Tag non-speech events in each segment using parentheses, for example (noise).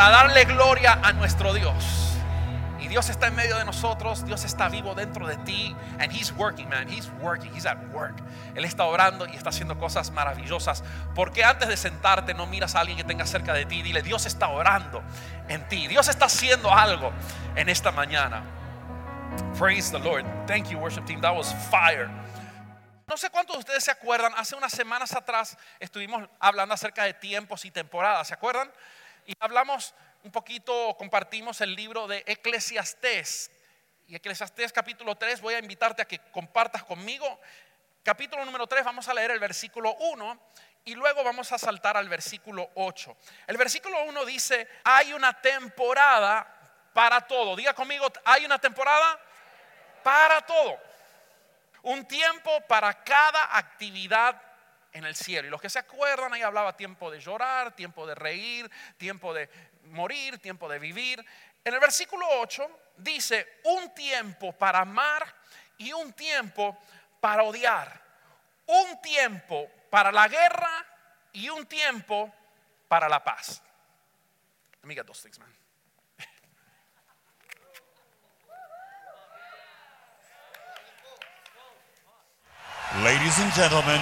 Para darle gloria a nuestro Dios. Y Dios está en medio de nosotros, Dios está vivo dentro de ti. And He's working, man. He's working, He's at work. Él está orando y está haciendo cosas maravillosas. Porque antes de sentarte no miras a alguien que tenga cerca de ti dile, Dios está orando en ti. Dios está haciendo algo en esta mañana. Praise the Lord. Thank you, worship team. That was fire. No sé cuántos de ustedes se acuerdan, hace unas semanas atrás estuvimos hablando acerca de tiempos y temporadas, ¿se acuerdan? Y hablamos un poquito, compartimos el libro de Eclesiastés. Y Eclesiastés capítulo 3, voy a invitarte a que compartas conmigo. Capítulo número 3, vamos a leer el versículo 1 y luego vamos a saltar al versículo 8. El versículo 1 dice, hay una temporada para todo. Diga conmigo, hay una temporada para todo. Un tiempo para cada actividad en el cielo. Y los que se acuerdan, ahí hablaba tiempo de llorar, tiempo de reír, tiempo de morir, tiempo de vivir. En el versículo 8 dice, un tiempo para amar y un tiempo para odiar. Un tiempo para la guerra y un tiempo para la paz. Let me get things, man. Ladies and gentlemen,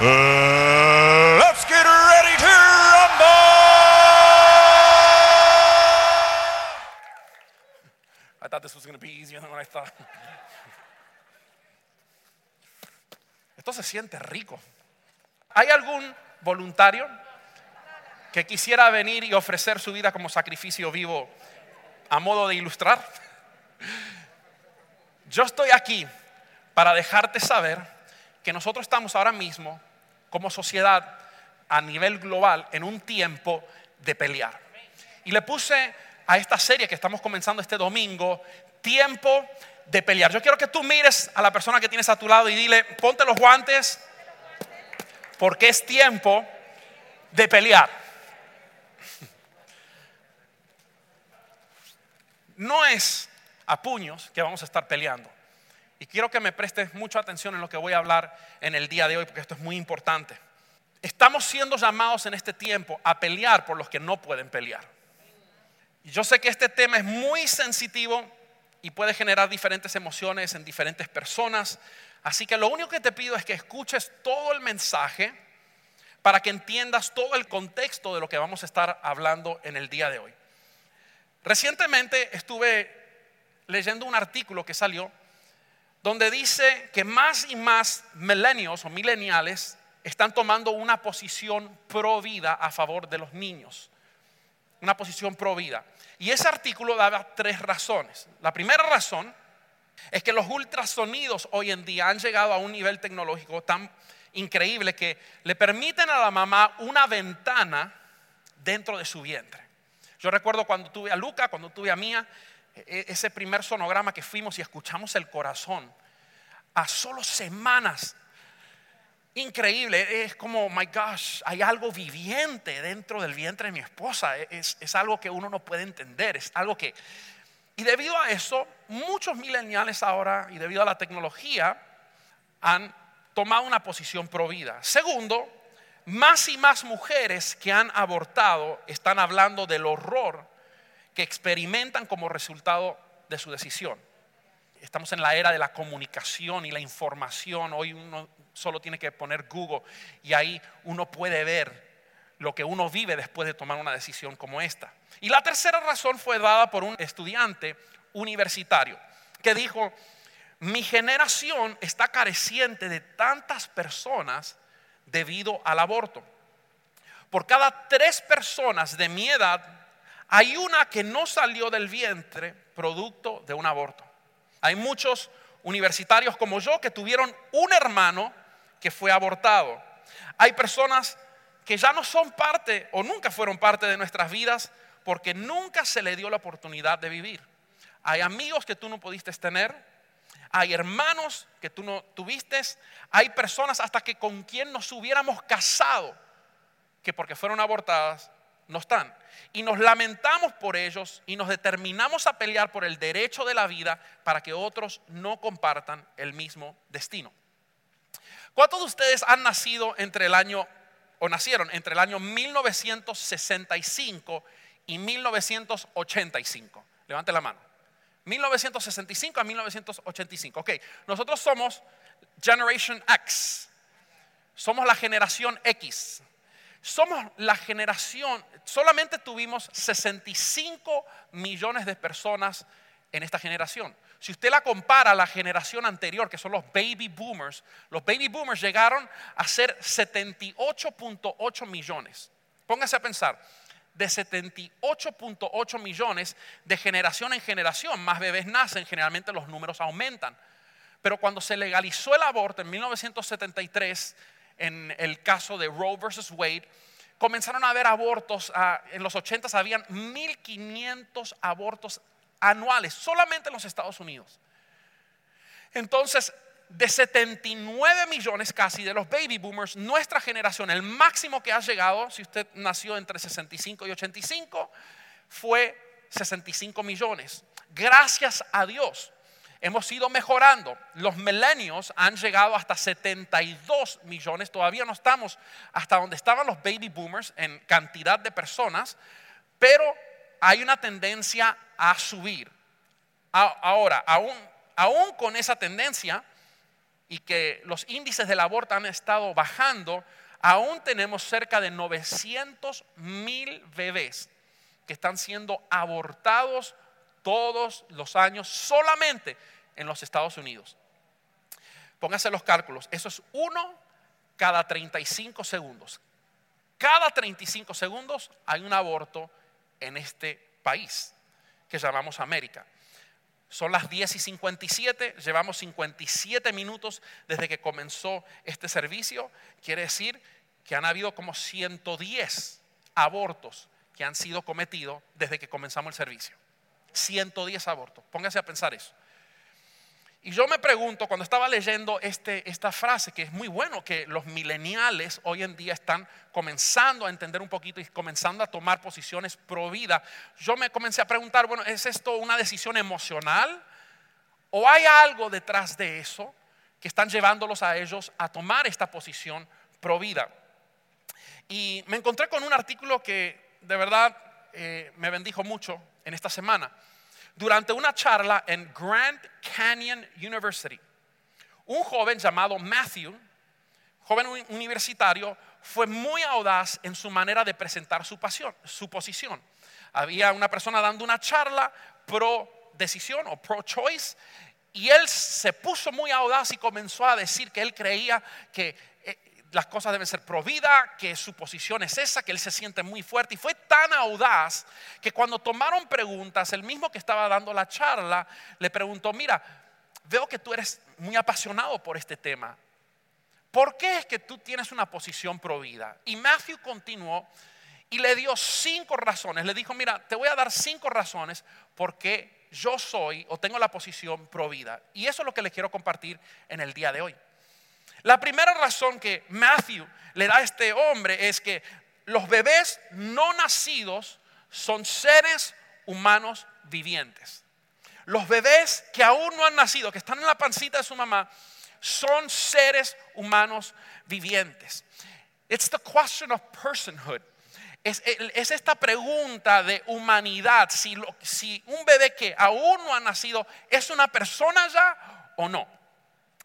let's get ready to rumble! I thought this was going to be easier than what I thought. Esto se siente rico. ¿Hay algún voluntario que quisiera venir y ofrecer su vida como sacrificio vivo a modo de ilustrar? Yo estoy aquí para dejarte saber que nosotros estamos ahora mismo como sociedad a nivel global en un tiempo de pelear. Y le puse a esta serie que estamos comenzando este domingo, tiempo de pelear. Yo quiero que tú mires a la persona que tienes a tu lado y dile, ponte los guantes porque es tiempo de pelear. (laughs) No es a puños que vamos a estar peleando. Y quiero que me prestes mucha atención en lo que voy a hablar en el día de hoy, porque esto es muy importante. Estamos siendo llamados en este tiempo a pelear por los que no pueden pelear. Y yo sé que este tema es muy sensitivo y puede generar diferentes emociones en diferentes personas. Así que lo único que te pido es que escuches todo el mensaje para que entiendas todo el contexto de lo que vamos a estar hablando en el día de hoy. Recientemente estuve leyendo un artículo que salió donde dice que más y más milenios o mileniales están tomando una posición pro vida a favor de los niños. Una posición pro vida. Y ese artículo daba tres razones. La primera razón es que los ultrasonidos hoy en día han llegado a un nivel tecnológico tan increíble que le permiten a la mamá una ventana dentro de su vientre. Yo recuerdo cuando tuve a Luca, cuando tuve a Mía, ese primer sonograma que fuimos y escuchamos el corazón a solo semanas. Increíble, es como, my gosh, hay algo viviente dentro del vientre de mi esposa. Es, es algo que uno no puede entender, es algo que... Y debido a eso, muchos millennials ahora, y debido a la tecnología, han tomado una posición pro vida. Segundo, más y más mujeres que han abortado están hablando del horror que experimentan como resultado de su decisión. Estamos en la era de la comunicación y la información. Hoy uno solo tiene que poner Google y ahí uno puede ver lo que uno vive después de tomar una decisión como esta. Y la tercera razón fue dada por un estudiante universitario que dijo, mi generación está careciente de tantas personas debido al aborto. Por cada tres personas de mi edad, hay una que no salió del vientre producto de un aborto. Hay muchos universitarios como yo que tuvieron un hermano que fue abortado. Hay personas que ya no son parte o nunca fueron parte de nuestras vidas porque nunca se le dio la oportunidad de vivir. Hay amigos que tú no pudiste tener, hay hermanos que tú no tuviste, hay personas hasta que con quien nos hubiéramos casado que porque fueron abortadas no están. Y nos lamentamos por ellos y nos determinamos a pelear por el derecho de la vida para que otros no compartan el mismo destino. ¿Cuántos de ustedes han nacido entre el año, o nacieron entre el año 1965 y 1985? Levante la mano. 1965 a 1985. Ok, nosotros somos Generation X. Somos la generación X. Somos la generación, solamente tuvimos 65 millones de personas en esta generación. Si usted la compara a la generación anterior, que son los baby boomers, los baby boomers llegaron a ser 78.8 millones. Póngase a pensar, de 78.8 millones de generación en generación, más bebés nacen, generalmente los números aumentan. Pero cuando se legalizó el aborto en 1973, en el caso de Roe versus Wade, comenzaron a haber abortos, ah, en los 80 habían 1.500 abortos anuales, solamente en los Estados Unidos. Entonces, de 79 millones casi de los baby boomers, nuestra generación, el máximo que ha llegado, si usted nació entre 65 y 85, fue 65 millones. Gracias a Dios hemos ido mejorando. Los milenios han llegado hasta 72 millones. Todavía no estamos hasta donde estaban los baby boomers en cantidad de personas, pero hay una tendencia a subir. Ahora, aún, aún con esa tendencia y que los índices del aborto han estado bajando, aún tenemos cerca de 900 mil bebés que están siendo abortados todos los años solamente en los Estados Unidos. Póngase los cálculos, eso es uno cada 35 segundos. Cada 35 segundos hay un aborto en este país que llamamos América. Son las 10 y 57, llevamos 57 minutos desde que comenzó este servicio. Quiere decir que han habido como 110 abortos que han sido cometidos desde que comenzamos el servicio. 110 abortos. Póngase a pensar eso. Y yo me pregunto, cuando estaba leyendo este, esta frase, que es muy bueno que los mileniales hoy en día están comenzando a entender un poquito y comenzando a tomar posiciones pro vida, yo me comencé a preguntar, bueno, ¿es esto una decisión emocional? ¿O hay algo detrás de eso que están llevándolos a ellos a tomar esta posición pro vida? Y me encontré con un artículo que de verdad eh, me bendijo mucho en esta semana durante una charla en Grand Canyon University. Un joven llamado Matthew, joven universitario, fue muy audaz en su manera de presentar su, pasión, su posición. Había una persona dando una charla pro decisión o pro choice y él se puso muy audaz y comenzó a decir que él creía que las cosas deben ser vida, que su posición es esa, que él se siente muy fuerte. Y fue tan audaz que cuando tomaron preguntas, el mismo que estaba dando la charla le preguntó, mira, veo que tú eres muy apasionado por este tema. ¿Por qué es que tú tienes una posición vida? Y Matthew continuó y le dio cinco razones. Le dijo, mira, te voy a dar cinco razones por qué yo soy o tengo la posición vida. Y eso es lo que les quiero compartir en el día de hoy. La primera razón que Matthew le da a este hombre es que los bebés no nacidos son seres humanos vivientes. Los bebés que aún no han nacido, que están en la pancita de su mamá, son seres humanos vivientes. It's the question of personhood. Es, esta pregunta de humanidad, si, si un bebé que aún no ha nacido es una persona ya o no.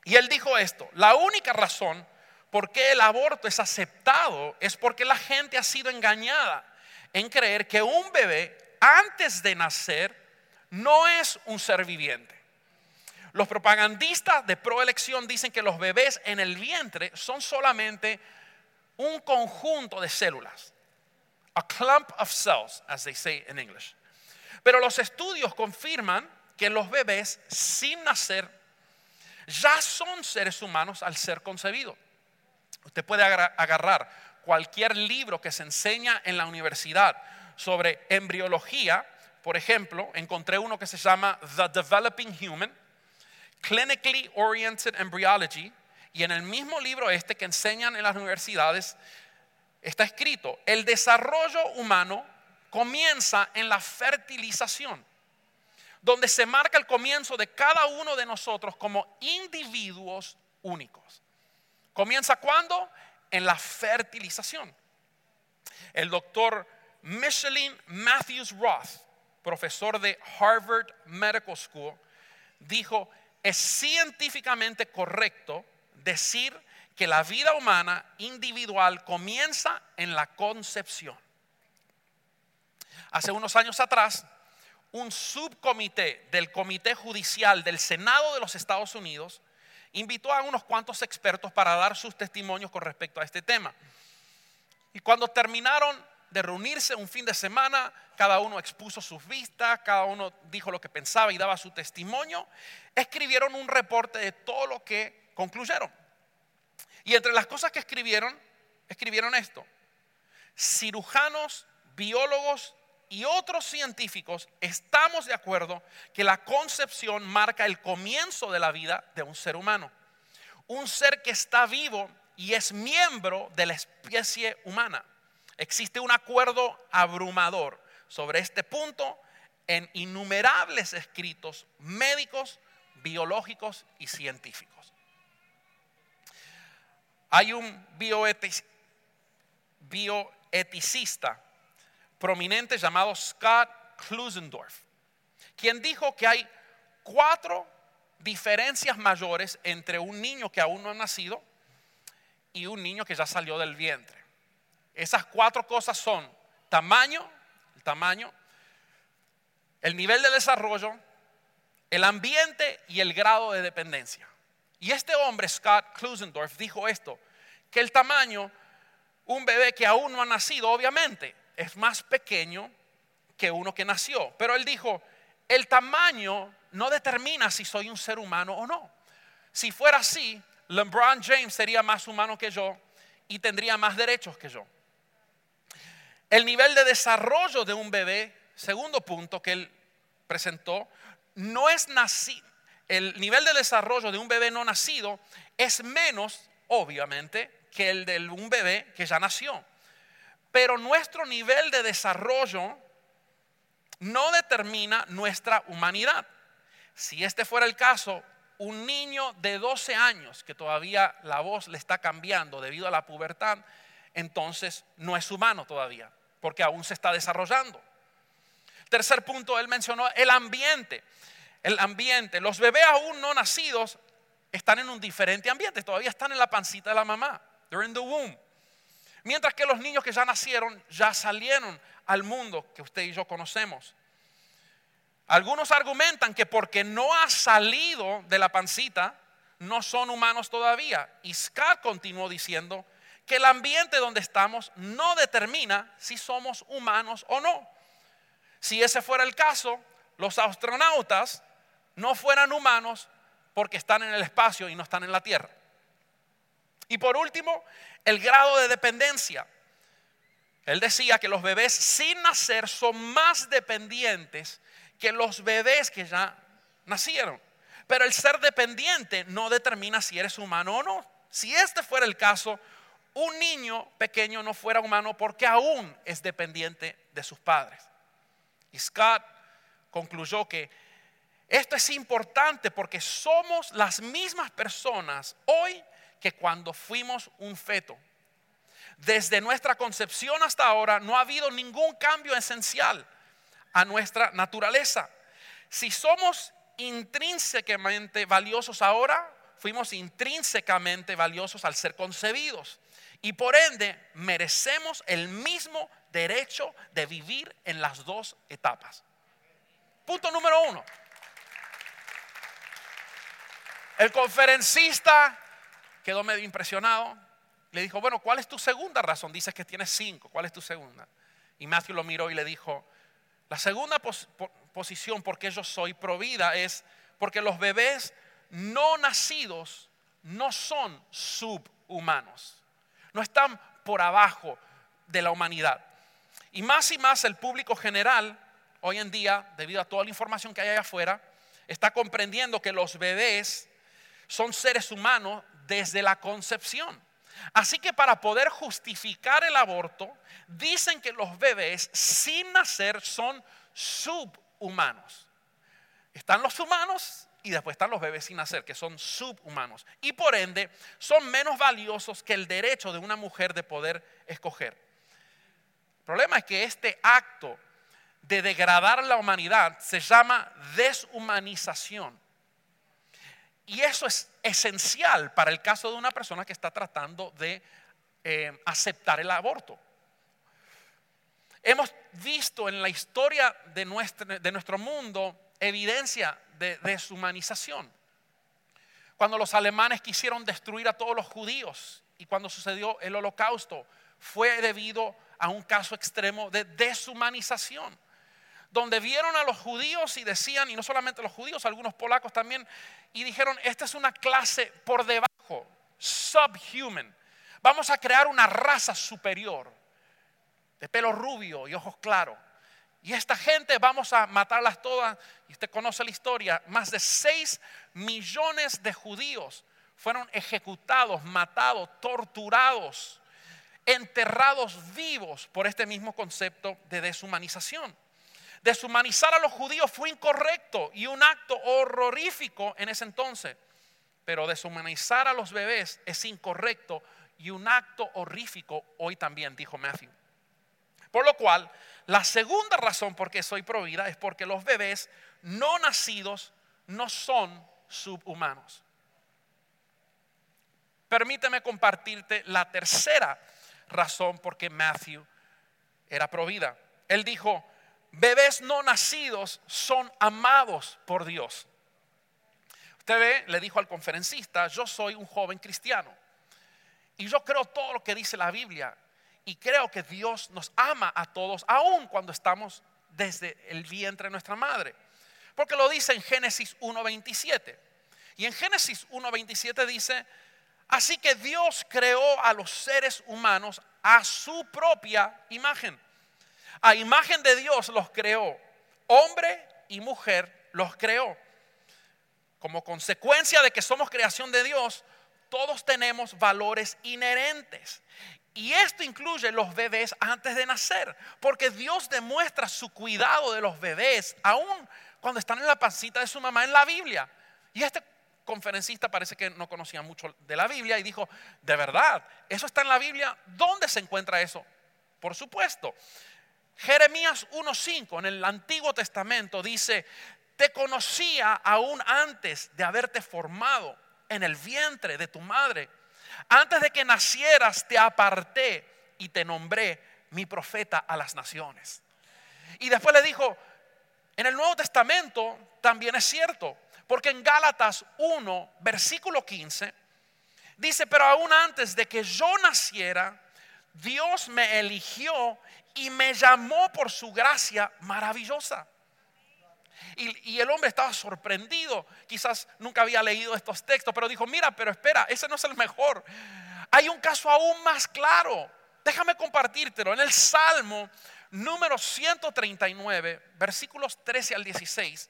Y él dijo esto, la única razón por qué el aborto es aceptado es porque la gente ha sido engañada en creer que un bebé antes de nacer no es un ser viviente. Los propagandistas de proelección dicen que los bebés en el vientre son solamente un conjunto de células. A clump of cells, as they say in English. Pero los estudios confirman que los bebés sin nacer ya son seres humanos al ser concebidos. Usted puede agarrar cualquier libro que se enseña en la universidad sobre embriología. Por ejemplo, encontré uno que se llama The Developing Human, Clinically Oriented Embryology. Y en el mismo libro este que enseñan en las universidades, está escrito, el desarrollo humano comienza en la fertilización, donde se marca el comienzo de cada uno de nosotros como individuos únicos. ¿Comienza cuándo? En la fertilización. El doctor Michelin Matthews Roth, profesor de Harvard Medical School, dijo, es científicamente correcto decir que la vida humana individual comienza en la concepción. Hace unos años atrás, un subcomité del Comité Judicial del Senado de los Estados Unidos invitó a unos cuantos expertos para dar sus testimonios con respecto a este tema. Y cuando terminaron de reunirse un fin de semana, cada uno expuso sus vistas, cada uno dijo lo que pensaba y daba su testimonio, escribieron un reporte de todo lo que concluyeron. Y entre las cosas que escribieron, escribieron esto. Cirujanos, biólogos y otros científicos estamos de acuerdo que la concepción marca el comienzo de la vida de un ser humano. Un ser que está vivo y es miembro de la especie humana. Existe un acuerdo abrumador sobre este punto en innumerables escritos médicos, biológicos y científicos. Hay un bioetic- bioeticista prominente llamado Scott Klusendorf, quien dijo que hay cuatro diferencias mayores entre un niño que aún no ha nacido y un niño que ya salió del vientre. Esas cuatro cosas son tamaño, el tamaño, el nivel de desarrollo, el ambiente y el grado de dependencia. Y este hombre, Scott Klusendorf, dijo esto, que el tamaño, un bebé que aún no ha nacido, obviamente, es más pequeño que uno que nació. Pero él dijo, el tamaño no determina si soy un ser humano o no. Si fuera así, LeBron James sería más humano que yo y tendría más derechos que yo. El nivel de desarrollo de un bebé, segundo punto que él presentó, no es nacido. El nivel de desarrollo de un bebé no nacido es menos, obviamente, que el de un bebé que ya nació. Pero nuestro nivel de desarrollo no determina nuestra humanidad. Si este fuera el caso, un niño de 12 años que todavía la voz le está cambiando debido a la pubertad, entonces no es humano todavía, porque aún se está desarrollando. Tercer punto, él mencionó el ambiente. El ambiente, los bebés aún no nacidos están en un diferente ambiente, todavía están en la pancita de la mamá. They're in the womb. Mientras que los niños que ya nacieron ya salieron al mundo que usted y yo conocemos. Algunos argumentan que porque no ha salido de la pancita, no son humanos todavía. Y Scott continuó diciendo que el ambiente donde estamos no determina si somos humanos o no. Si ese fuera el caso, los astronautas no fueran humanos porque están en el espacio y no están en la Tierra. Y por último, el grado de dependencia. Él decía que los bebés sin nacer son más dependientes que los bebés que ya nacieron. Pero el ser dependiente no determina si eres humano o no. Si este fuera el caso, un niño pequeño no fuera humano porque aún es dependiente de sus padres. Y Scott concluyó que esto es importante porque somos las mismas personas hoy que cuando fuimos un feto. Desde nuestra concepción hasta ahora no ha habido ningún cambio esencial a nuestra naturaleza. Si somos intrínsecamente valiosos ahora, fuimos intrínsecamente valiosos al ser concebidos. Y por ende merecemos el mismo derecho de vivir en las dos etapas. Punto número uno. El conferencista quedó medio impresionado. Le dijo, bueno, ¿cuál es tu segunda razón? Dices que tienes cinco. ¿Cuál es tu segunda? Y Matthew lo miró y le dijo, la segunda pos po posición porque yo soy provida es porque los bebés no nacidos no son subhumanos. no están por abajo de la humanidad. Y más y más el público general, hoy en día, debido a toda la información que hay allá afuera, está comprendiendo que los bebés son seres humanos desde la concepción. Así que para poder justificar el aborto, dicen que los bebés sin nacer son subhumanos. Están los humanos y después están los bebés sin nacer, que son subhumanos. Y por ende son menos valiosos que el derecho de una mujer de poder escoger. El problema es que este acto de degradar la humanidad se llama deshumanización. Y eso es esencial para el caso de una persona que está tratando de eh, aceptar el aborto. Hemos visto en la historia de nuestro, de nuestro mundo evidencia de deshumanización. Cuando los alemanes quisieron destruir a todos los judíos y cuando sucedió el holocausto, fue debido a un caso extremo de deshumanización donde vieron a los judíos y decían, y no solamente los judíos, algunos polacos también, y dijeron, esta es una clase por debajo, subhuman. Vamos a crear una raza superior, de pelo rubio y ojos claros. Y esta gente vamos a matarlas todas. Y usted conoce la historia, más de 6 millones de judíos fueron ejecutados, matados, torturados, enterrados vivos por este mismo concepto de deshumanización deshumanizar a los judíos fue incorrecto y un acto horrorífico en ese entonces. Pero deshumanizar a los bebés es incorrecto y un acto horrífico hoy también, dijo Matthew. Por lo cual, la segunda razón por qué soy provida es porque los bebés no nacidos no son subhumanos. Permíteme compartirte la tercera razón por qué Matthew era provida. Él dijo, bebés no nacidos son amados por Dios. Usted ve, le dijo al conferencista, yo soy un joven cristiano y yo creo todo lo que dice la Biblia y creo que Dios nos ama a todos, aun cuando estamos desde el vientre de nuestra madre. Porque lo dice en Génesis 1.27. Y en Génesis 1.27 dice, así que Dios creó a los seres humanos a su propia imagen a imagen de Dios los creó. Hombre y mujer los creó. Como consecuencia de que somos creación de Dios, todos tenemos valores inherentes. Y esto incluye los bebés antes de nacer, porque Dios demuestra su cuidado de los bebés, aún cuando están en la pancita de su mamá en la Biblia. Y este conferencista parece que no conocía mucho de la Biblia y dijo, de verdad, ¿eso está en la Biblia? ¿Dónde se encuentra eso? Por supuesto, Jeremías 1.5 en el Antiguo Testamento dice, te conocía aún antes de haberte formado en el vientre de tu madre. Antes de que nacieras te aparté y te nombré mi profeta a las naciones. Y después le dijo, en el Nuevo Testamento también es cierto, porque en Gálatas 1, versículo 15, dice, pero aún antes de que yo naciera, Dios me eligió y me llamó por su gracia maravillosa. Y, el hombre estaba sorprendido, quizás nunca había leído estos textos, pero dijo, mira, pero espera, ese no es el mejor. Hay un caso aún más claro. Déjame compartírtelo. En el Salmo número 139, versículos 13 al 16,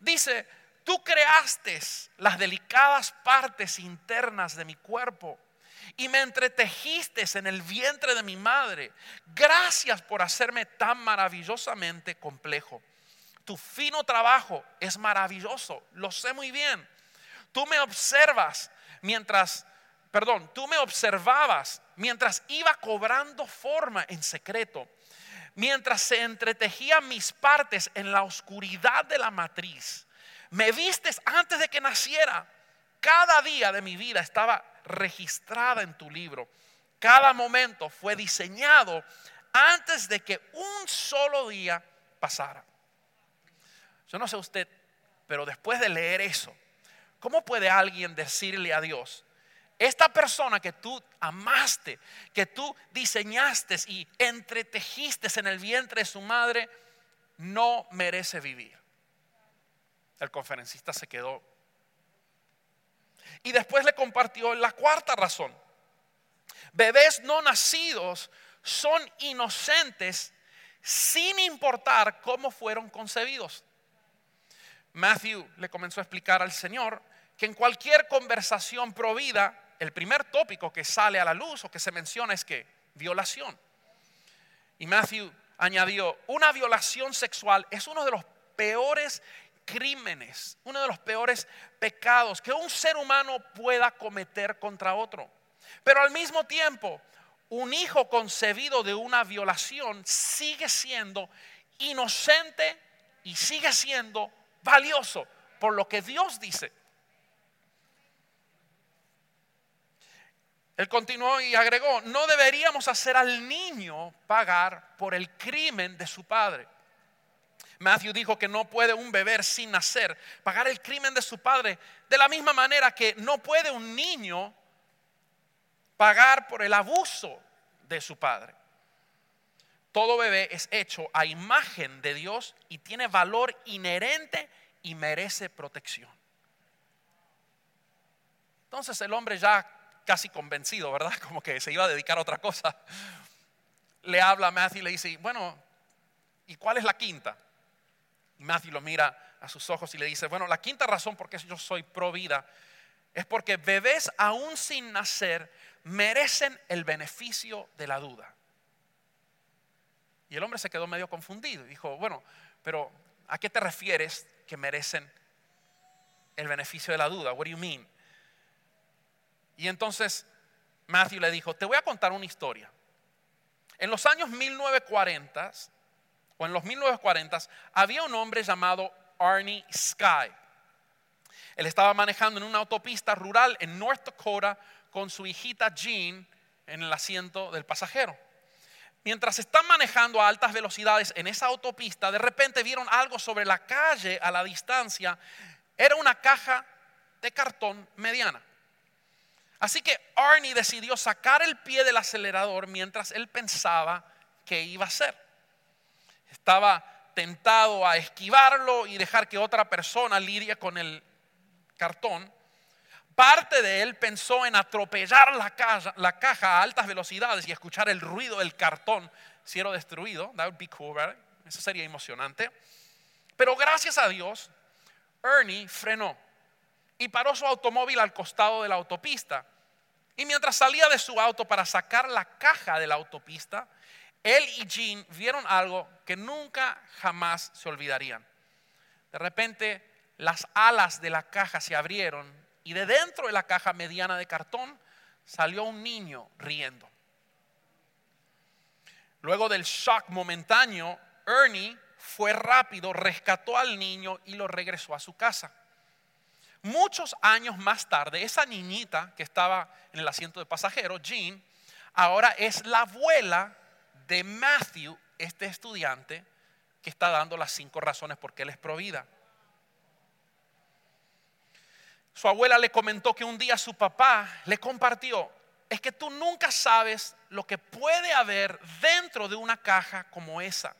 dice, tú creaste las delicadas partes internas de mi cuerpo y me entretejiste en el vientre de mi madre. Gracias por hacerme tan maravillosamente complejo. Tu fino trabajo es maravilloso, lo sé muy bien. Tú me observas mientras, perdón, tú me observabas mientras iba cobrando forma en secreto, mientras se entretejían mis partes en la oscuridad de la matriz. Me vistes antes de que naciera. Cada día de mi vida estaba registrada en tu libro. Cada momento fue diseñado antes de que un solo día pasara. Yo no sé usted, pero después de leer eso, ¿cómo puede alguien decirle a Dios, esta persona que tú amaste, que tú diseñaste y entretejiste en el vientre de su madre, no merece vivir? El conferencista se quedó y después le compartió la cuarta razón. Bebés no nacidos son inocentes sin importar cómo fueron concebidos. Matthew le comenzó a explicar al Señor que en cualquier conversación provida, el primer tópico que sale a la luz o que se menciona es que violación. Y Matthew añadió, una violación sexual es uno de los peores crímenes, uno de los peores pecados que un ser humano pueda cometer contra otro. Pero al mismo tiempo, un hijo concebido de una violación sigue siendo inocente y sigue siendo valioso por lo que Dios dice. Él continuó y agregó, no deberíamos hacer al niño pagar por el crimen de su padre. Matthew dijo que no puede un bebé sin nacer pagar el crimen de su padre de la misma manera que no puede un niño pagar por el abuso de su padre. Todo bebé es hecho a imagen de Dios y tiene valor inherente y merece protección. Entonces el hombre ya casi convencido, ¿verdad? (laughs) Como que se iba a dedicar a otra cosa. Le habla a Matthew y le dice, bueno, ¿y cuál es la quinta? Matthew lo mira a sus ojos y le dice, bueno, la quinta razón por qué yo soy pro vida es porque bebés aún sin nacer merecen el beneficio de la duda. Y el hombre se quedó medio confundido y dijo, bueno, pero ¿a qué te refieres que merecen el beneficio de la duda? What do you mean? Y entonces Matthew le dijo, te voy a contar una historia. En los años 1940 o en los 1940 había un hombre llamado Arnie Sky. Él estaba manejando en una autopista rural en North Dakota con su hijita Jean en el asiento del pasajero. Mientras están manejando a altas velocidades en esa autopista, de repente vieron algo sobre la calle a la distancia. Era una caja de cartón mediana. Así que Arnie decidió sacar el pie del acelerador mientras él pensaba que iba a hacer. Estaba tentado a esquivarlo y dejar que otra persona lidie con el cartón. Parte de él pensó en atropellar la caja, la caja a altas velocidades y escuchar el ruido del cartón siendo destruido. That would be cool? Eso sería emocionante. Pero gracias a Dios, Ernie frenó y paró su automóvil al costado de la autopista. Y mientras salía de su auto para sacar la caja de la autopista, él y Jean vieron algo que nunca jamás se olvidarían. De repente, las alas de la caja se abrieron y de dentro de la caja mediana de cartón salió un niño riendo. Luego del shock momentáneo, Ernie fue rápido, rescató al niño y lo regresó a su casa. Muchos años más tarde, esa niñita que estaba en el asiento de pasajero, Jean, ahora es la abuela de Matthew, este estudiante que está dando las cinco razones por qué él es provida. Su abuela le comentó que un día su papá le compartió, es que tú nunca sabes lo que puede haber dentro de una caja como esa.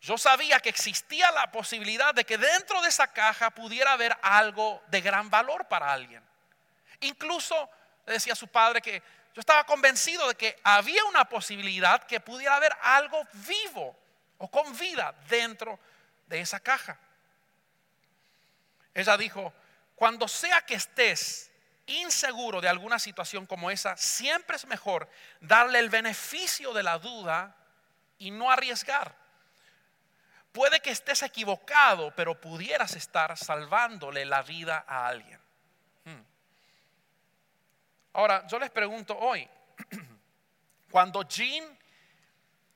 Yo sabía que existía la posibilidad de que dentro de esa caja pudiera haber algo de gran valor para alguien. Incluso decía su padre que yo estaba convencido de que había una posibilidad que pudiera haber algo vivo o con vida dentro de esa caja. Ella dijo, cuando sea que estés inseguro de alguna situación como esa, siempre es mejor darle el beneficio de la duda y no arriesgar. Puede que estés equivocado, pero pudieras estar salvándole la vida a alguien. Ahora, yo les pregunto hoy, (clears throat) cuando Jean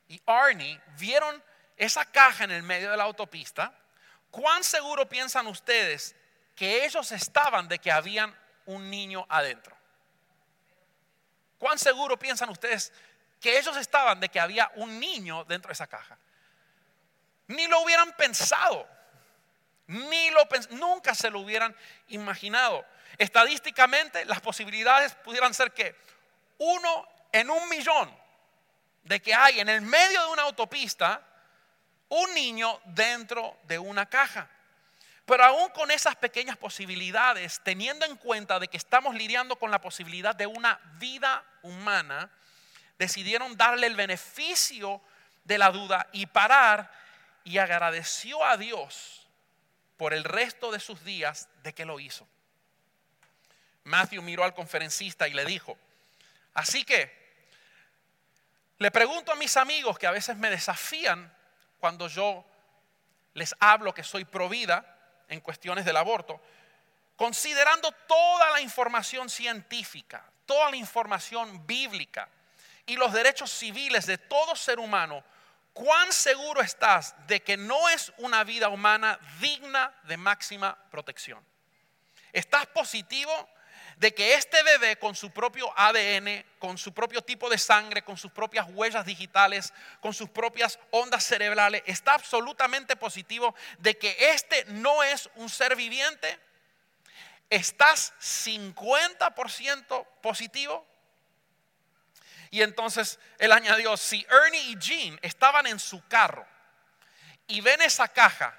y Arnie vieron esa caja en el medio de la autopista, ¿cuán seguro piensan ustedes que ellos estaban de que habían un niño adentro? ¿Cuán seguro piensan ustedes que ellos estaban de que había un niño dentro de esa caja? Ni lo hubieran pensado. Ni lo nunca se lo hubieran imaginado. Estadísticamente, las posibilidades pudieran ser que uno en un millón de que hay en el medio de una autopista un niño dentro de una caja. Pero aún con esas pequeñas posibilidades, teniendo en cuenta de que estamos lidiando con la posibilidad de una vida humana, decidieron darle el beneficio de la duda y parar y agradeció a Dios por el resto de sus días de que lo hizo. Matthew miró al conferencista y le dijo, así que le pregunto a mis amigos que a veces me desafían cuando yo les hablo que soy provida en cuestiones del aborto, considerando toda la información científica, toda la información bíblica y los derechos civiles de todo ser humano, ¿cuán seguro estás de que no es una vida humana digna de máxima protección? ¿Estás positivo de que este bebé con su propio ADN, con su propio tipo de sangre, con sus propias huellas digitales, con sus propias ondas cerebrales, está absolutamente positivo de que este no es un ser viviente? ¿Estás 50% positivo? Y entonces él añadió, si Ernie y Jean estaban en su carro y ven esa caja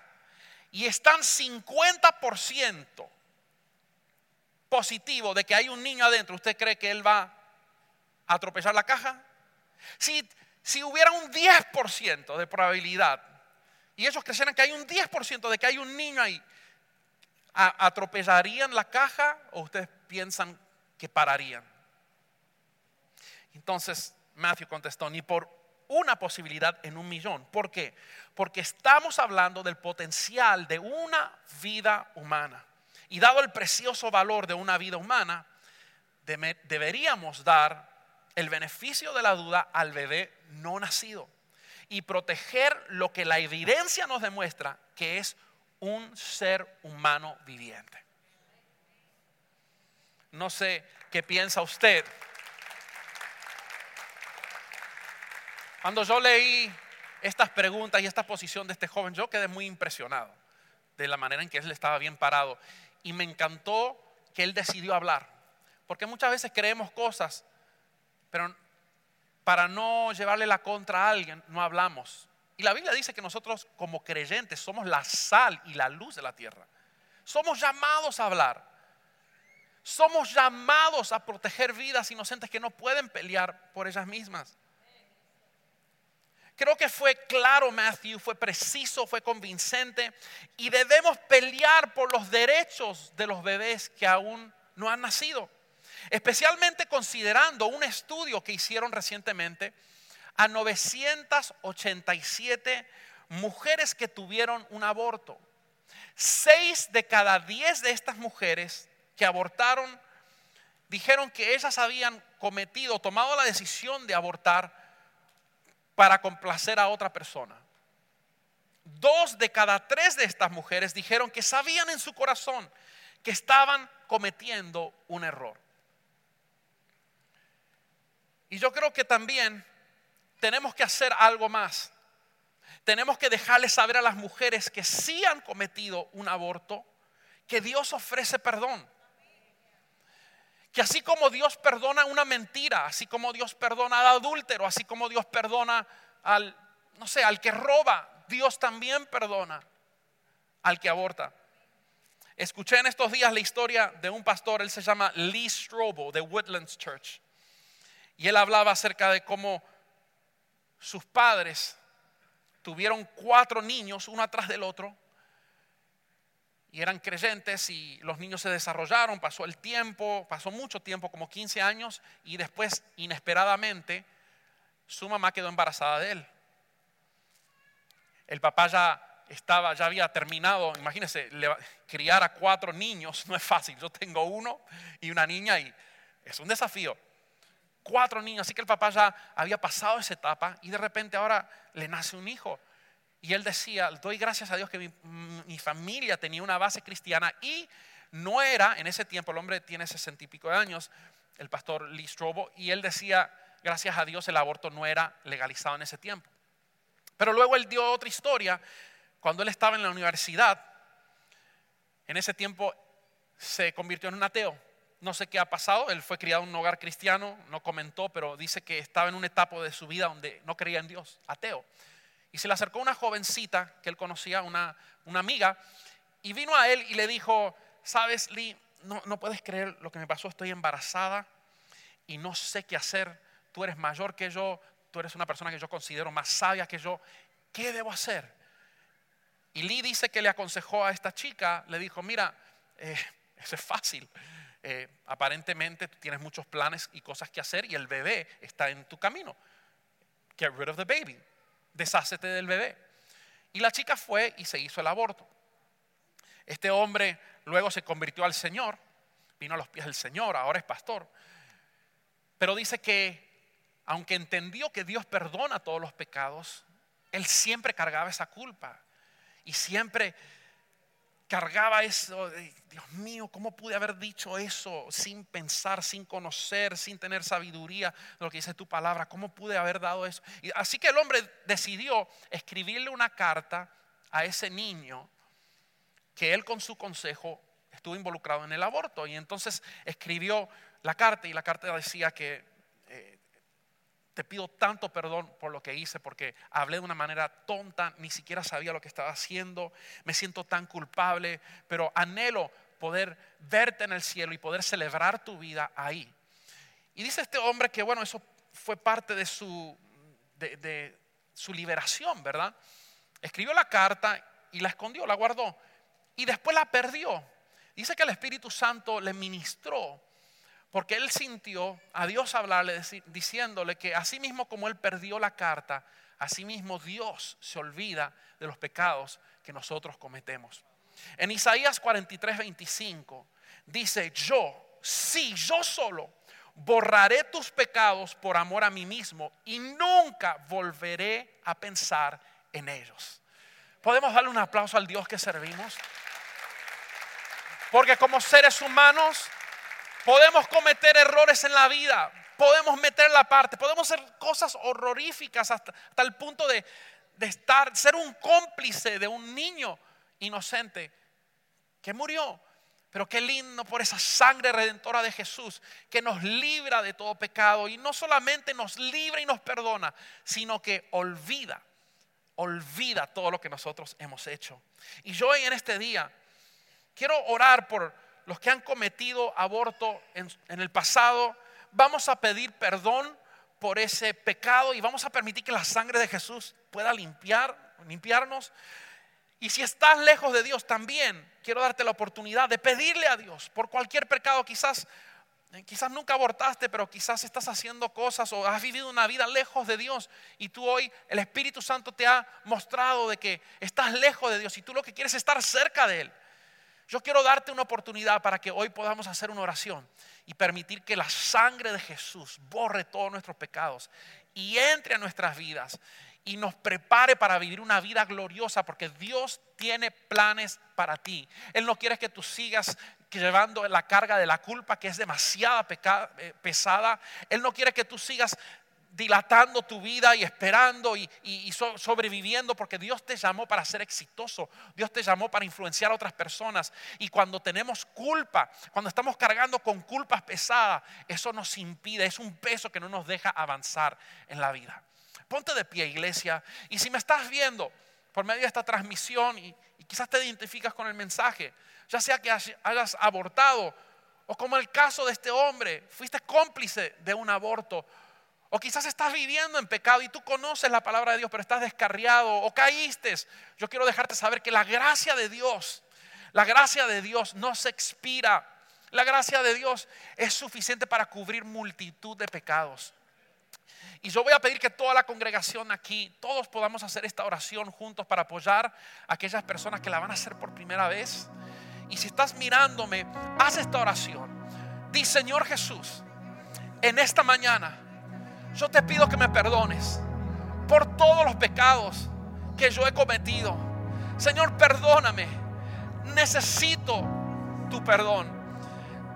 y están 50% positivo de que hay un niño adentro, ¿usted cree que él va a atropellar la caja? Si, si hubiera un 10% de probabilidad y ellos creyeran que hay un 10% de que hay un niño ahí, ¿atropellarían la caja o ustedes piensan que pararían? Entonces Matthew contestó, ni por una posibilidad en un millón. ¿Por qué? Porque estamos hablando del potencial de una vida humana. Y dado el precioso valor de una vida humana, deberíamos dar el beneficio de la duda al bebé no nacido y proteger lo que la evidencia nos demuestra que es un ser humano viviente. No sé qué piensa usted. Cuando yo leí estas preguntas y esta posición de este joven, yo quedé muy impresionado de la manera en que él estaba bien parado y me encantó que él decidió hablar. Porque muchas veces creemos cosas, pero para no llevarle la contra a alguien, no hablamos. Y la Biblia dice que nosotros como creyentes somos la sal y la luz de la tierra. Somos llamados a hablar. Somos llamados a proteger vidas inocentes que no pueden pelear por ellas mismas. Creo que fue claro Matthew, fue preciso, fue convincente y debemos pelear por los derechos de los bebés que aún no han nacido. Especialmente considerando un estudio que hicieron recientemente a 987 mujeres que tuvieron un aborto. Seis de cada diez de estas mujeres que abortaron dijeron que ellas habían cometido, tomado la decisión de abortar para complacer a otra persona. Dos de cada tres de estas mujeres dijeron que sabían en su corazón que estaban cometiendo un error. Y yo creo que también tenemos que hacer algo más. Tenemos que dejarles saber a las mujeres que sí han cometido un aborto, que Dios ofrece perdón. Que así como Dios perdona una mentira, así como Dios perdona al adúltero, así como Dios perdona al, no sé, al que roba, Dios también perdona al que aborta. Escuché en estos días la historia de un pastor, él se llama Lee Strobel de Woodlands Church. Y él hablaba acerca de cómo sus padres tuvieron cuatro niños, uno atrás del otro, y eran creyentes y los niños se desarrollaron, pasó el tiempo, pasó mucho tiempo, como 15 años, y después inesperadamente su mamá quedó embarazada de él. El papá ya estaba, ya había terminado, imagínense, criar a cuatro niños (laughs) no es fácil, yo tengo uno y una niña y es un desafío. Cuatro niños, así que el papá ya había pasado esa etapa y de repente ahora le nace un hijo. Y él decía, doy gracias a Dios que mi, familia tenía una base cristiana y no era, en ese tiempo, el hombre tiene sesenta y pico de años, el pastor Lee Strobo, y él decía, gracias a Dios el aborto no era legalizado en ese tiempo. Pero luego él dio otra historia, cuando él estaba en la universidad, en ese tiempo se convirtió en un ateo. No sé qué ha pasado, él fue criado en un hogar cristiano, no comentó, pero dice que estaba en una etapa de su vida donde no creía en Dios, ateo. Y se le acercó una jovencita que él conocía, una, una amiga, Y vino a él y le dijo, sabes, Lee, no, no puedes creer lo que me pasó, estoy embarazada y no sé qué hacer. Tú eres mayor que yo, tú eres una persona que yo considero más sabia que yo. ¿Qué debo hacer? Y Lee dice que le aconsejó a esta chica, le dijo, mira, eh, (laughs) eso es fácil. Eh, aparentemente tienes muchos planes y cosas que hacer y el bebé está en tu camino. Get rid of the baby. Deshácete del bebé. Y la chica fue y se hizo el aborto. Este hombre luego se convirtió al Señor, vino a los pies del Señor, ahora es pastor. Pero dice que aunque entendió que Dios perdona todos los pecados, él siempre cargaba esa culpa y siempre cargaba eso, Dios mío, ¿cómo pude haber dicho eso sin pensar, sin conocer, sin tener sabiduría de lo que dice tu palabra? ¿Cómo pude haber dado eso? Y así que el hombre decidió escribirle una carta a ese niño que él con su consejo estuvo involucrado en el aborto. Y entonces escribió la carta y la carta decía que te pido tanto perdón por lo que hice, porque hablé de una manera tonta, ni siquiera sabía lo que estaba haciendo, me siento tan culpable, pero anhelo poder verte en el cielo y poder celebrar tu vida ahí. Y dice este hombre que, bueno, eso fue parte de su, de su liberación, ¿verdad? Escribió la carta y la escondió, la guardó, y después la perdió. Dice que el Espíritu Santo le ministró porque él sintió a Dios hablarle diciéndole que así mismo como él perdió la carta, así mismo Dios se olvida de los pecados que nosotros cometemos. En Isaías 43, 25 dice, yo, sí, yo solo, borraré tus pecados por amor a mí mismo y nunca volveré a pensar en ellos. ¿Podemos darle un aplauso al Dios que servimos? Porque como seres humanos Podemos cometer errores en la vida, podemos meter la parte, podemos hacer cosas horroríficas hasta, el punto de, de estar, ser un cómplice de un niño inocente que murió. Pero qué lindo por esa sangre redentora de Jesús que nos libra de todo pecado y no solamente nos libra y nos perdona, sino que olvida, olvida todo lo que nosotros hemos hecho. Y yo hoy en este día quiero orar por los que han cometido aborto en, el pasado, vamos a pedir perdón por ese pecado y vamos a permitir que la sangre de Jesús pueda limpiar, limpiarnos. Y si estás lejos de Dios también, quiero darte la oportunidad de pedirle a Dios por cualquier pecado, quizás quizás nunca abortaste, pero quizás estás haciendo cosas o has vivido una vida lejos de Dios y tú hoy el Espíritu Santo te ha mostrado de que estás lejos de Dios y tú lo que quieres es estar cerca de él. Yo quiero darte una oportunidad para que hoy podamos hacer una oración y permitir que la sangre de Jesús borre todos nuestros pecados y entre a nuestras vidas y nos prepare para vivir una vida gloriosa porque Dios tiene planes para ti. Él no quiere que tú sigas llevando la carga de la culpa que es demasiada eh, pesada. Él no quiere que tú sigas dilatando tu vida y esperando y, sobreviviendo porque Dios te llamó para ser exitoso, Dios te llamó para influenciar a otras personas y cuando tenemos culpa, cuando estamos cargando con culpas pesadas, eso nos impide, es un peso que no nos deja avanzar en la vida. Ponte de pie iglesia y si me estás viendo por medio de esta transmisión y, y quizás te identificas con el mensaje, ya sea que hayas abortado o como el caso de este hombre, fuiste cómplice de un aborto o quizás estás viviendo en pecado y tú conoces la palabra de Dios, pero estás descarriado o caíste. Yo quiero dejarte saber que la gracia de Dios, la gracia de Dios no se expira. La gracia de Dios es suficiente para cubrir multitud de pecados. Y yo voy a pedir que toda la congregación aquí, todos podamos hacer esta oración juntos para apoyar a aquellas personas que la van a hacer por primera vez. Y si estás mirándome, haz esta oración. Di, Señor Jesús, en esta mañana yo te pido que me perdones por todos los pecados que yo he cometido. Señor, perdóname. Necesito tu perdón.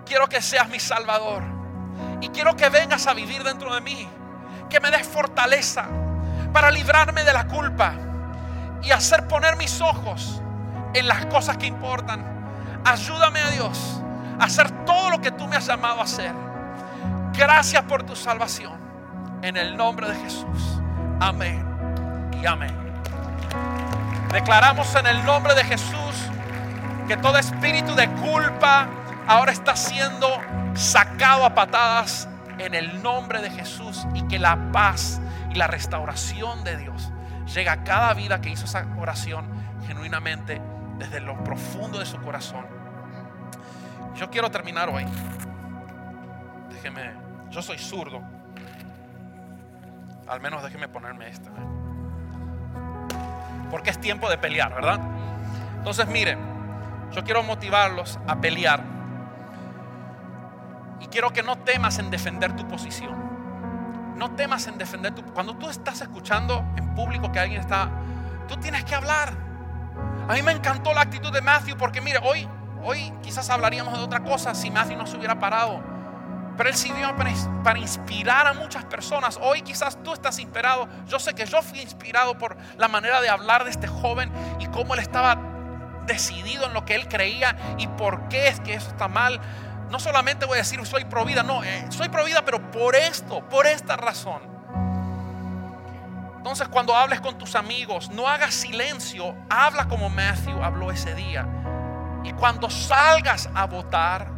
Quiero que seas mi Salvador. Y quiero que vengas a vivir dentro de mí. Que me des fortaleza para librarme de la culpa y hacer poner mis ojos en las cosas que importan. Ayúdame a Dios a hacer todo lo que tú me has llamado a hacer. Gracias por tu salvación en el nombre de Jesús. Amén y amén. Declaramos en el nombre de Jesús que todo espíritu de culpa ahora está siendo sacado a patadas en el nombre de Jesús y que la paz y la restauración de Dios llega a cada vida que hizo esa oración genuinamente desde lo profundo de su corazón. Yo quiero terminar hoy. Déjeme, yo soy zurdo. Al menos déjeme ponerme esta. Porque es tiempo de pelear, ¿verdad? Entonces, mire, yo quiero motivarlos a pelear. Y quiero que no temas en defender tu posición. No temas en defender tu... Cuando tú estás escuchando en público que alguien está... Tú tienes que hablar. A mí me encantó la actitud de Matthew porque mire, hoy, hoy quizás hablaríamos de otra cosa si Matthew no se hubiera parado. Pero él sirvió para, inspirar a muchas personas. Hoy quizás tú estás inspirado. Yo sé que yo fui inspirado por la manera de hablar de este joven y cómo él estaba decidido en lo que él creía y por qué es que eso está mal. No solamente voy a decir soy provida, no, eh, soy provida, pero por esto, por esta razón. Entonces cuando hables con tus amigos, no hagas silencio, habla como Matthew habló ese día. Y cuando salgas a votar,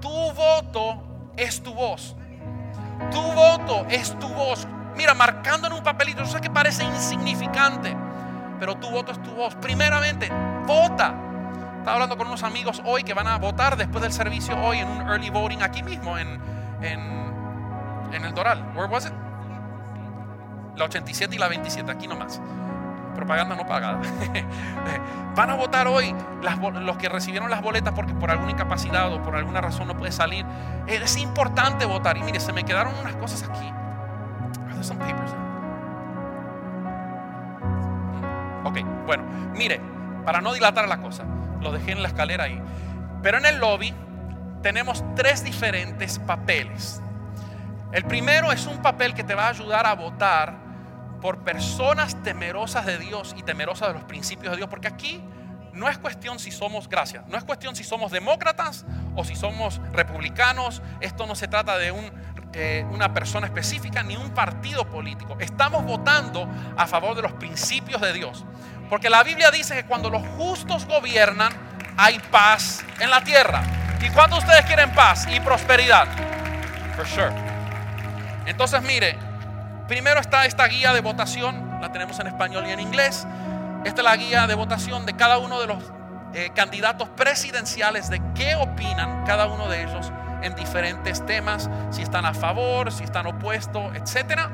tu voto es tu voz. Tu voto es tu voz. Mira, marcando en un papelito, yo sé que parece insignificante, pero tu voto es tu voz. Primeramente, vota. Estaba hablando con unos amigos hoy que van a votar después del servicio hoy en un early voting aquí mismo en, en, en el Doral. Where was it? La 87 y la 27, aquí nomás. Propaganda no pagada. (laughs) Van a votar hoy los que recibieron las boletas porque por alguna incapacidad o por alguna razón no puede salir. Es importante votar. Y mire, se me quedaron unas cosas aquí. Some papers. Ok, bueno, mire, para no dilatar la cosa, lo dejé en la escalera ahí. Pero en el lobby tenemos tres diferentes papeles. El primero es un papel que te va a ayudar a votar por personas temerosas de Dios y temerosas de los principios de Dios, porque aquí no es cuestión si somos, gracias, no es cuestión si somos demócratas o si somos republicanos, esto no se trata de eh, una persona específica ni un partido político, estamos votando a favor de los principios de Dios, porque la Biblia dice que cuando los justos gobiernan hay paz en la tierra. ¿Y cuando ustedes quieren paz y prosperidad? For sure. Entonces mire, Primero está esta guía de votación, la tenemos en español y en inglés. Esta es la guía de votación de cada uno de los eh, candidatos presidenciales, de qué opinan cada uno de ellos en diferentes temas, si están a favor, si están opuestos, etc.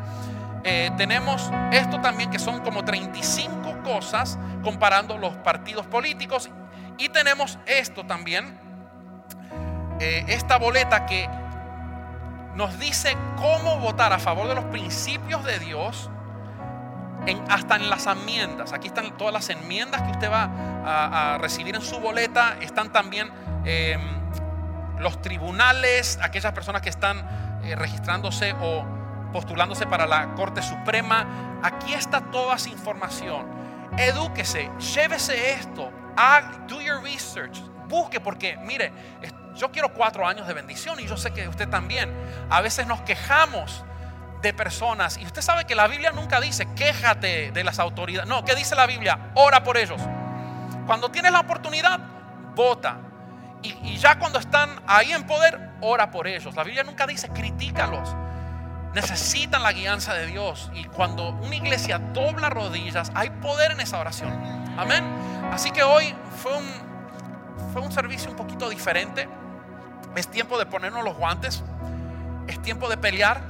Eh, tenemos esto también que son como 35 cosas comparando los partidos políticos. Y tenemos esto también, eh, esta boleta que nos dice cómo votar a favor de los principios de Dios hasta en las enmiendas. Aquí están todas las enmiendas que usted va a, recibir en su boleta. Están también em, los tribunales, aquellas personas que están eh, registrándose o postulándose para la Corte Suprema. Aquí está toda esa información. Edúquese, llévese esto, do your research, busque porque, mire, yo quiero cuatro años de bendición y yo sé que usted también. A veces nos quejamos de personas y usted sabe que la Biblia nunca dice quéjate de las autoridades. No, ¿qué dice la Biblia? Ora por ellos. Cuando tienes la oportunidad, vota. Y, ya cuando están ahí en poder, ora por ellos. La Biblia nunca dice critícalos. Necesitan la guianza de Dios. Y cuando una iglesia dobla rodillas, hay poder en esa oración. Amén. Así que hoy fue un, fue un servicio un poquito diferente. Es tiempo de ponernos los guantes. Es tiempo de pelear.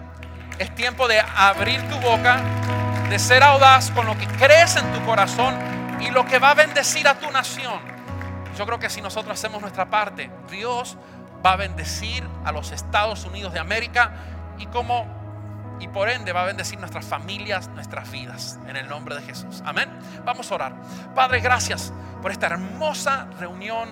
Es tiempo de abrir tu boca, de ser audaz con lo que crees en tu corazón y lo que va a bendecir a tu nación. Yo creo que si nosotros hacemos nuestra parte, Dios va a bendecir a los Estados Unidos de América y como y por ende va a bendecir nuestras familias, nuestras vidas, en el nombre de Jesús. Amén. Vamos a orar. Padre, gracias por esta hermosa reunión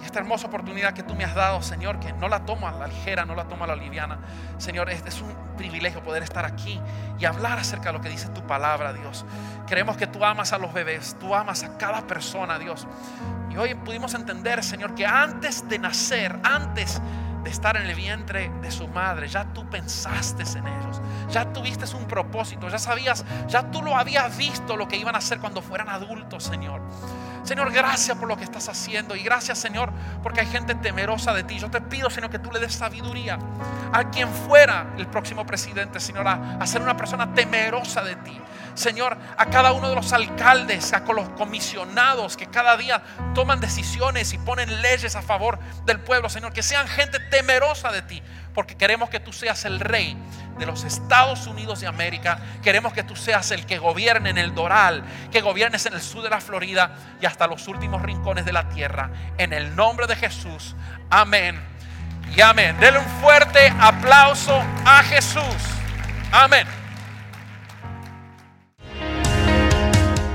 y esta hermosa oportunidad que tú me has dado, Señor, que no la tomo a la ligera, no la tomo a la liviana. Señor, es, es un privilegio poder estar aquí y hablar acerca de lo que dice tu palabra, Dios. Creemos que tú amas a los bebés, tú amas a cada persona, Dios. Y hoy pudimos entender, Señor, que antes de nacer, antes de estar en el vientre de su madre, ya tú pensaste en ellos, ya tuviste un propósito, ya sabías, ya tú lo habías visto lo que iban a hacer cuando fueran adultos, Señor. Señor, gracias por lo que estás haciendo. Y gracias, Señor, porque hay gente temerosa de ti. Yo te pido, Señor, que tú le des sabiduría a quien fuera el próximo presidente, Señor, a, ser una persona temerosa de ti. Señor, a cada uno de los alcaldes, a los comisionados que cada día toman decisiones y ponen leyes a favor del pueblo, Señor, que sean gente temerosa de ti, porque queremos que tú seas el rey de los Estados Unidos de América. Queremos que tú seas el que gobierne en el Doral, que gobiernes en el sur de la Florida y hasta los últimos rincones de la tierra. En el nombre de Jesús. Amén. Y amén. Denle un fuerte aplauso a Jesús. Amén.